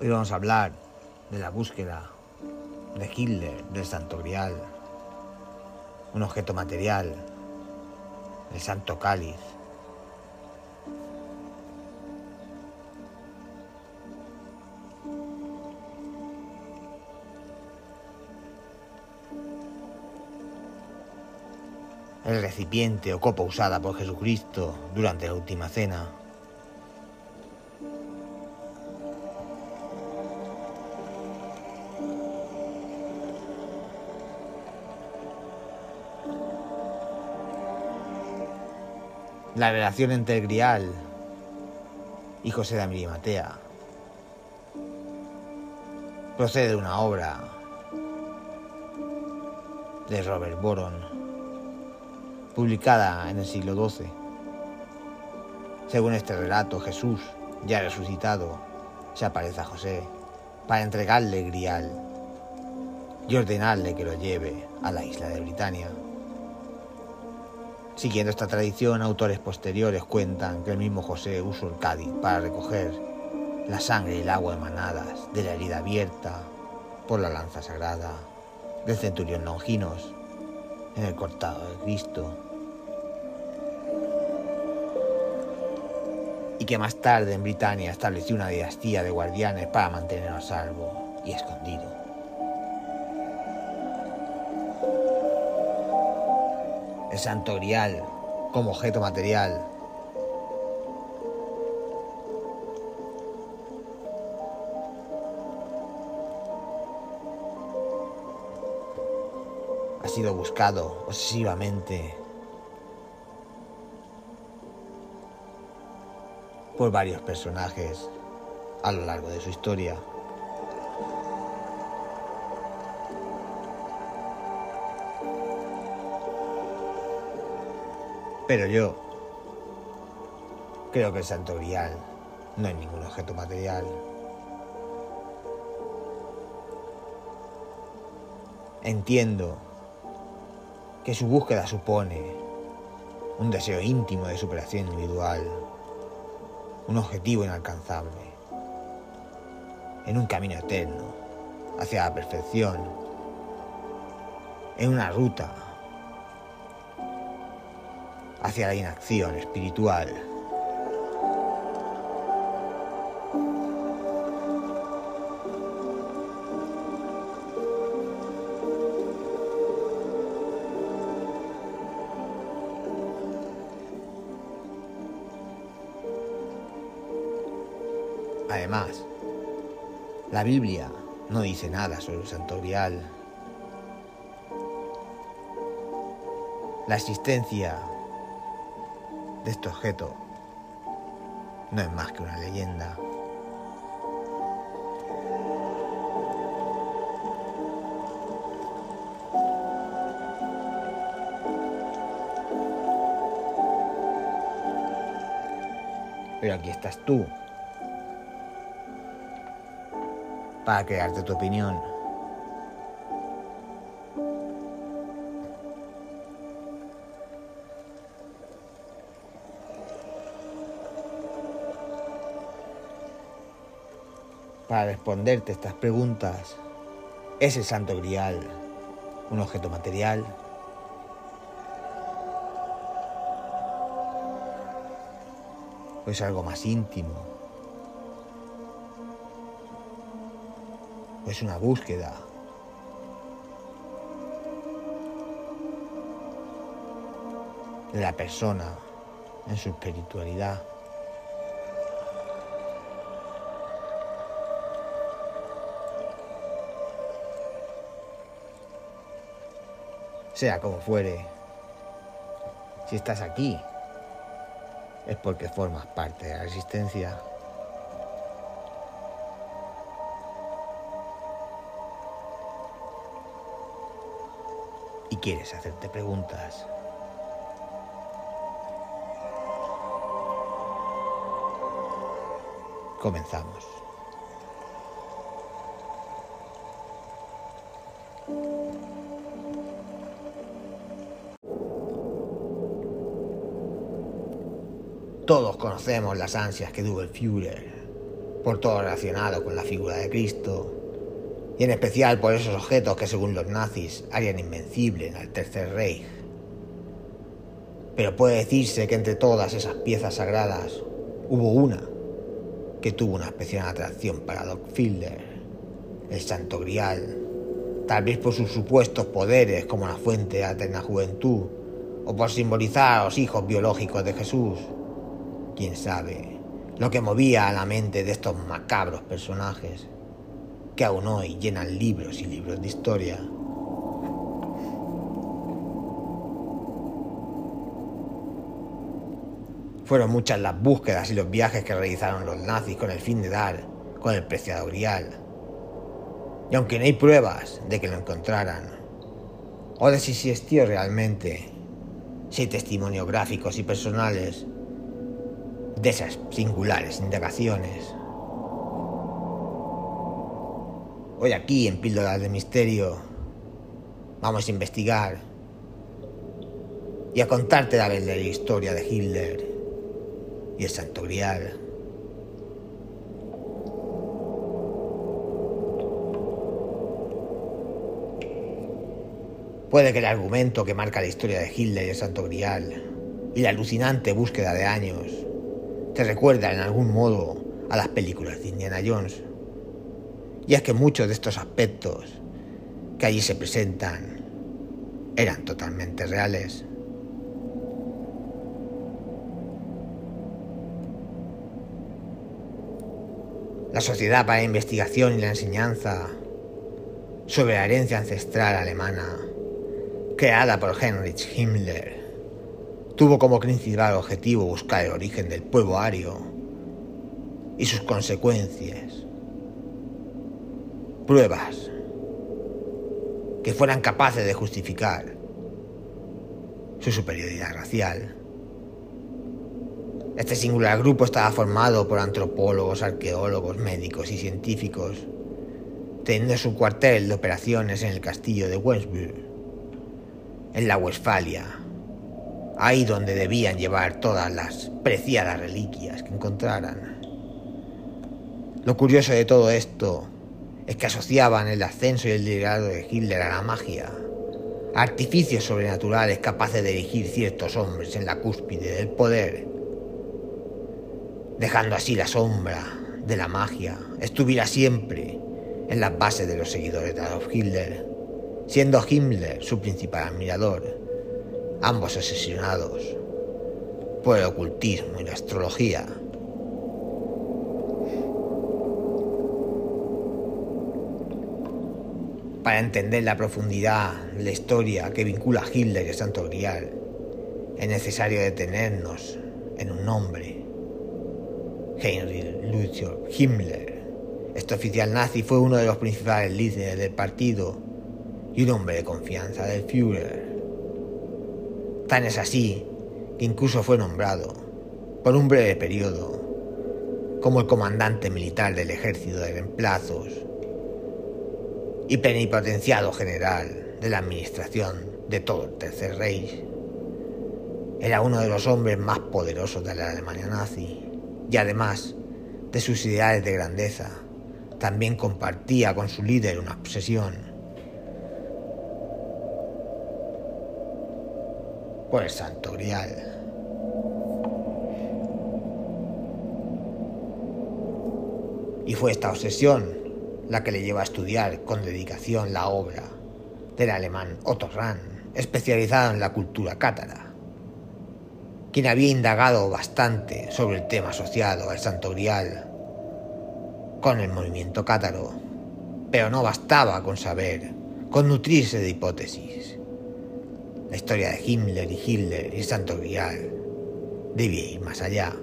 Hoy vamos a hablar de la búsqueda de Hitler del Santo Grial, un objeto material, el Santo Cáliz. El recipiente o copa usada por Jesucristo durante la última cena. La relación entre el Grial y José de Amirimatea procede de una obra de Robert Boron, publicada en el siglo XII. Según este relato, Jesús, ya resucitado, se aparece a José para entregarle el Grial y ordenarle que lo lleve a la isla de Britania. Siguiendo esta tradición, autores posteriores cuentan que el mismo José usó el cádiz para recoger la sangre y el agua emanadas de la herida abierta por la lanza sagrada del centurión Longinos en el cortado de Cristo. Y que más tarde en Britania estableció una dinastía de guardianes para mantenerlo a salvo y escondido. El santo como objeto material. Ha sido buscado obsesivamente por varios personajes a lo largo de su historia. Pero yo creo que el santo grial no es ningún objeto material. Entiendo que su búsqueda supone un deseo íntimo de superación individual, un objetivo inalcanzable, en un camino eterno hacia la perfección, en una ruta hacia la inacción espiritual. Además, la Biblia no dice nada sobre el santo grial. La existencia de este objeto no es más que una leyenda. Pero aquí estás tú para crearte tu opinión. Para responderte estas preguntas. ¿Es el Santo Grial un objeto material? ¿O es algo más íntimo? ¿O es una búsqueda? de la persona en su espiritualidad. Sea como fuere, si estás aquí, es porque formas parte de la resistencia. Y quieres hacerte preguntas. Comenzamos. Todos conocemos las ansias que tuvo el Führer por todo relacionado con la figura de Cristo, y en especial por esos objetos que según los nazis harían invencible en el Tercer Reich. Pero puede decirse que entre todas esas piezas sagradas hubo una que tuvo una especial atracción para Doc Fielder, el Santo Grial, tal vez por sus supuestos poderes como la fuente de la eterna juventud, o por simbolizar a los hijos biológicos de Jesús. Quién sabe lo que movía a la mente de estos macabros personajes que aún hoy llenan libros y libros de historia. Fueron muchas las búsquedas y los viajes que realizaron los nazis con el fin de dar con el preciado grial. Y aunque no hay pruebas de que lo encontraran, o de si existió realmente, si hay testimonios gráficos y personales de esas singulares indagaciones. Hoy aquí en Píldoras de Misterio vamos a investigar y a contarte la verdadera historia de Hitler y el Santo Grial. Puede que el argumento que marca la historia de Hitler y el Santo Grial y la alucinante búsqueda de años te recuerda en algún modo a las películas de Indiana Jones. Y es que muchos de estos aspectos que allí se presentan eran totalmente reales. La Sociedad para la Investigación y la Enseñanza sobre la herencia ancestral alemana, creada por Heinrich Himmler, tuvo como principal objetivo buscar el origen del pueblo ario y sus consecuencias. Pruebas que fueran capaces de justificar su superioridad racial. Este singular grupo estaba formado por antropólogos, arqueólogos, médicos y científicos, teniendo su cuartel de operaciones en el castillo de Westburg, en la Westfalia, ahí donde debían llevar todas las preciadas reliquias que encontraran. Lo curioso de todo esto es que asociaban el ascenso y el liderazgo de Hitler a la magia, artificios sobrenaturales capaces de dirigir ciertos hombres en la cúspide del poder dejando así la sombra de la magia estuviera siempre en las bases de los seguidores de Adolf Hitler, siendo Himmler su principal admirador, ambos asesinados por el ocultismo y la astrología. Para entender la profundidad de la historia que vincula a Hitler y el Santo Grial, es necesario detenernos en un nombre Heinrich Lucio Himmler. Este oficial nazi fue uno de los principales líderes del partido y un hombre de confianza del Führer. Tan es así que incluso fue nombrado, por un breve periodo, como el comandante militar del ejército de reemplazos y plenipotenciado general de la administración de todo el Tercer Reich. Era uno de los hombres más poderosos de la Alemania nazi y además de sus ideales de grandeza, también compartía con su líder una obsesión por el Santo Grial. Y fue esta obsesión la que le llevó a estudiar con dedicación la obra del alemán Otto Rahn, especializado en la cultura cátara quien había indagado bastante sobre el tema asociado al Santo Grial con el movimiento cátaro, pero no bastaba con saber, con nutrirse de hipótesis. La historia de Himmler y Hitler y Santo Grial debía ir más allá.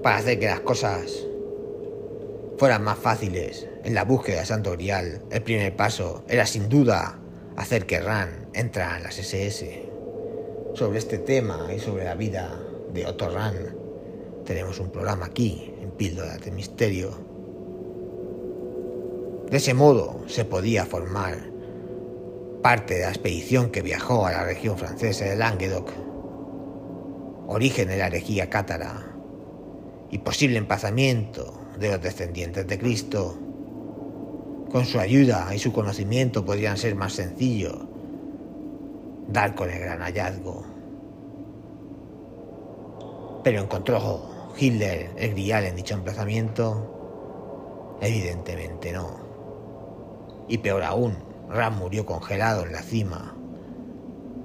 Para hacer que las cosas fueran más fáciles en la búsqueda del Santo Grial, el primer paso era sin duda hacer que Ran entra en las SS. Sobre este tema y sobre la vida de Otto Ran tenemos un programa aquí, en Píldoras de Misterio. De ese modo se podía formar parte de la expedición que viajó a la región francesa de Languedoc, origen de la herejía cátara y posible emplazamiento de los descendientes de Cristo. Con su ayuda y su conocimiento podrían ser más sencillos dar con el gran hallazgo. Pero encontró Hitler el grial en dicho emplazamiento. Evidentemente no. Y peor aún, Ram murió congelado en la cima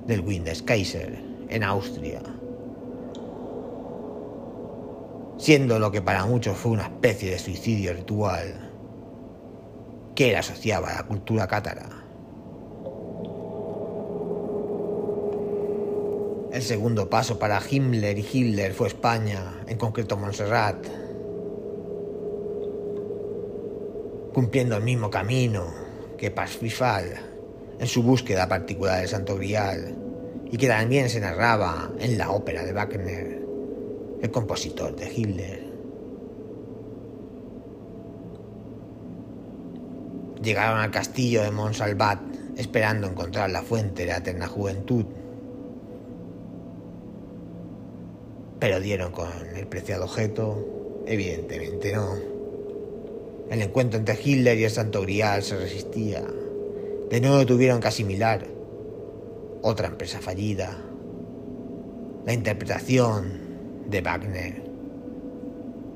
del Windeskaiser en Austria siendo lo que para muchos fue una especie de suicidio ritual que él asociaba a la cultura cátara. El segundo paso para Himmler y Hitler fue España, en concreto Montserrat, cumpliendo el mismo camino que en su búsqueda particular del Santo Grial y que también se narraba en la ópera de Wagner el compositor de Hitler. Llegaron al castillo de Monsalvat esperando encontrar la fuente de la eterna juventud. Pero dieron con el preciado objeto, evidentemente no. El encuentro entre Hitler y el Santo Grial se resistía. De nuevo tuvieron que asimilar otra empresa fallida. La interpretación de Wagner.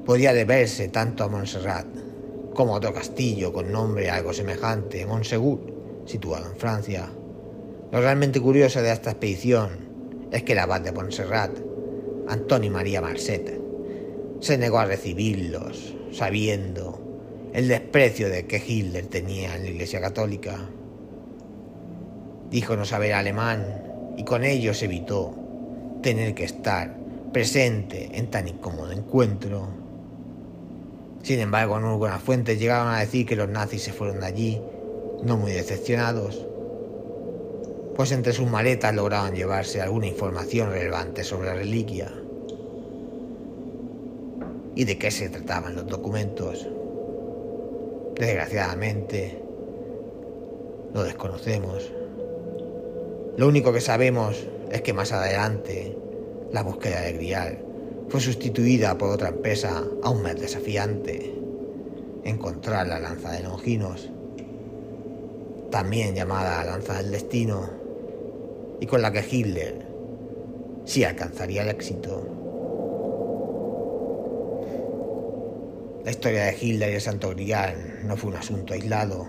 Podía deberse tanto a Montserrat como a otro castillo con nombre algo semejante, Montsegur, situado en Francia. Lo realmente curioso de esta expedición es que el abad de Montserrat, Antoni María Marset, se negó a recibirlos, sabiendo el desprecio de que Hitler tenía en la Iglesia Católica. Dijo no saber alemán y con ello se evitó tener que estar presente en tan incómodo encuentro. Sin embargo, en algunas fuentes llegaron a decir que los nazis se fueron de allí, no muy decepcionados, pues entre sus maletas lograban llevarse alguna información relevante sobre la reliquia. ¿Y de qué se trataban los documentos? Desgraciadamente, lo desconocemos. Lo único que sabemos es que más adelante la búsqueda de Grial fue sustituida por otra empresa aún más desafiante, encontrar la lanza de Longinos, también llamada lanza del destino, y con la que Hitler sí alcanzaría el éxito. La historia de Hitler y el Santo Grial no fue un asunto aislado.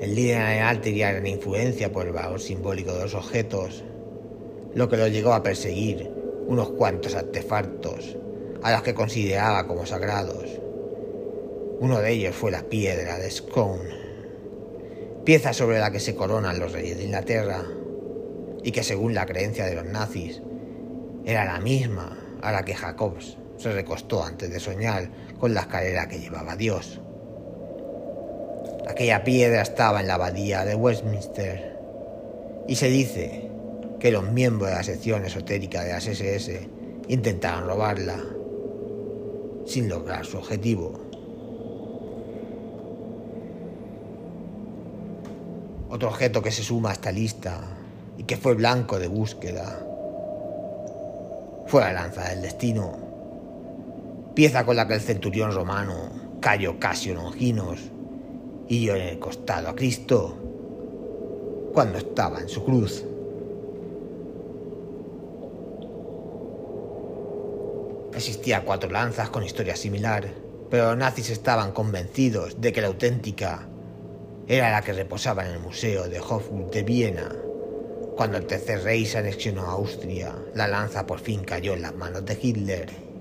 El líder alemán tenía gran influencia por el valor simbólico de los objetos lo que lo llegó a perseguir unos cuantos artefactos a los que consideraba como sagrados. Uno de ellos fue la piedra de Scone, pieza sobre la que se coronan los reyes de Inglaterra y que según la creencia de los nazis era la misma a la que Jacobs se recostó antes de soñar con la escalera que llevaba Dios. Aquella piedra estaba en la abadía de Westminster y se dice que los miembros de la sección esotérica de las SS intentaron robarla sin lograr su objetivo. Otro objeto que se suma a esta lista y que fue blanco de búsqueda fue la lanza del destino, pieza con la que el centurión romano cayó Casio Longinos y dio en el costado a Cristo cuando estaba en su cruz. Existía cuatro lanzas con historia similar, pero los nazis estaban convencidos de que la auténtica era la que reposaba en el Museo de Hofburg de Viena. Cuando el tercer rey se anexionó a Austria, la lanza por fin cayó en las manos de Hitler.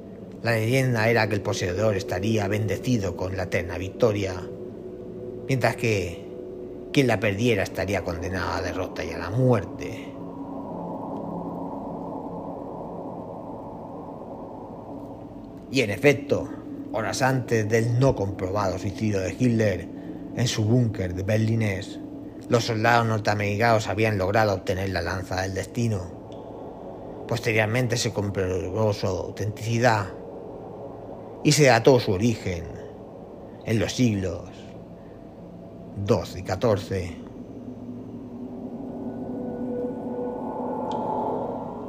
La leyenda era que el poseedor estaría bendecido con la eterna victoria, mientras que quien la perdiera estaría condenado a derrota y a la muerte. Y en efecto, horas antes del no comprobado suicidio de Hitler en su búnker de Berlinés, los soldados norteamericanos habían logrado obtener la lanza del destino. Posteriormente se comprobó su autenticidad y se dató su origen en los siglos XII y XIV.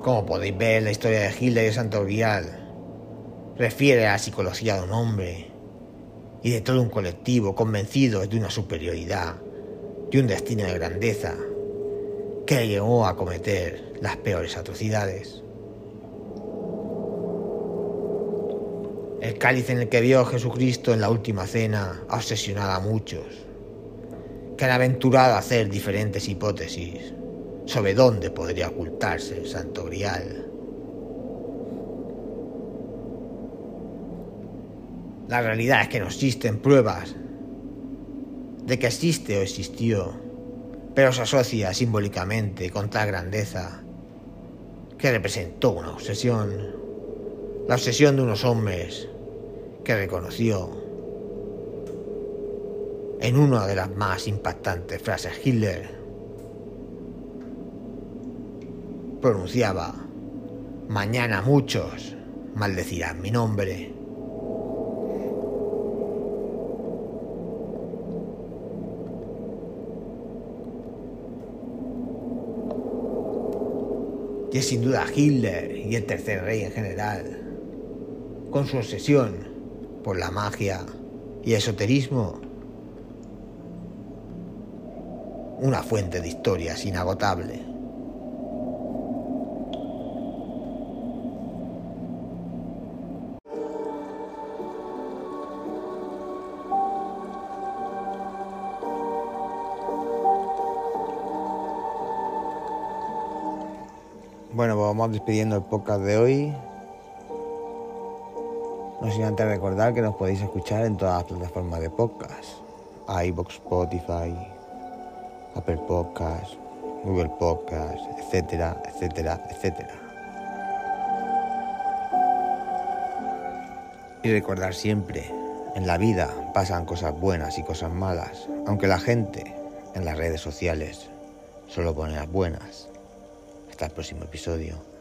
Como podéis ver, la historia de Hitler y Santo Grial refiere a la psicología de un hombre y de todo un colectivo convencido de una superioridad y un destino de grandeza que le llevó a cometer las peores atrocidades. El cáliz en el que vio Jesucristo en la última cena ha obsesionado a muchos, que han aventurado a hacer diferentes hipótesis sobre dónde podría ocultarse el Santo Grial. La realidad es que no existen pruebas de que existe o existió, pero se asocia simbólicamente con tal grandeza que representó una obsesión, la obsesión de unos hombres que reconoció en una de las más impactantes frases Hitler pronunciaba, mañana muchos maldecirán mi nombre. Y es sin duda Hitler y el tercer rey en general, con su obsesión por la magia y esoterismo, una fuente de historias inagotable. Bueno, pues vamos despidiendo el podcast de hoy. No sin antes recordar que nos podéis escuchar en todas las plataformas de podcast. iBox, Spotify, Apple Podcast, Google Podcast, etcétera, etcétera, etcétera. Y recordar siempre, en la vida pasan cosas buenas y cosas malas, aunque la gente en las redes sociales solo pone las buenas. Hasta el próximo episodio.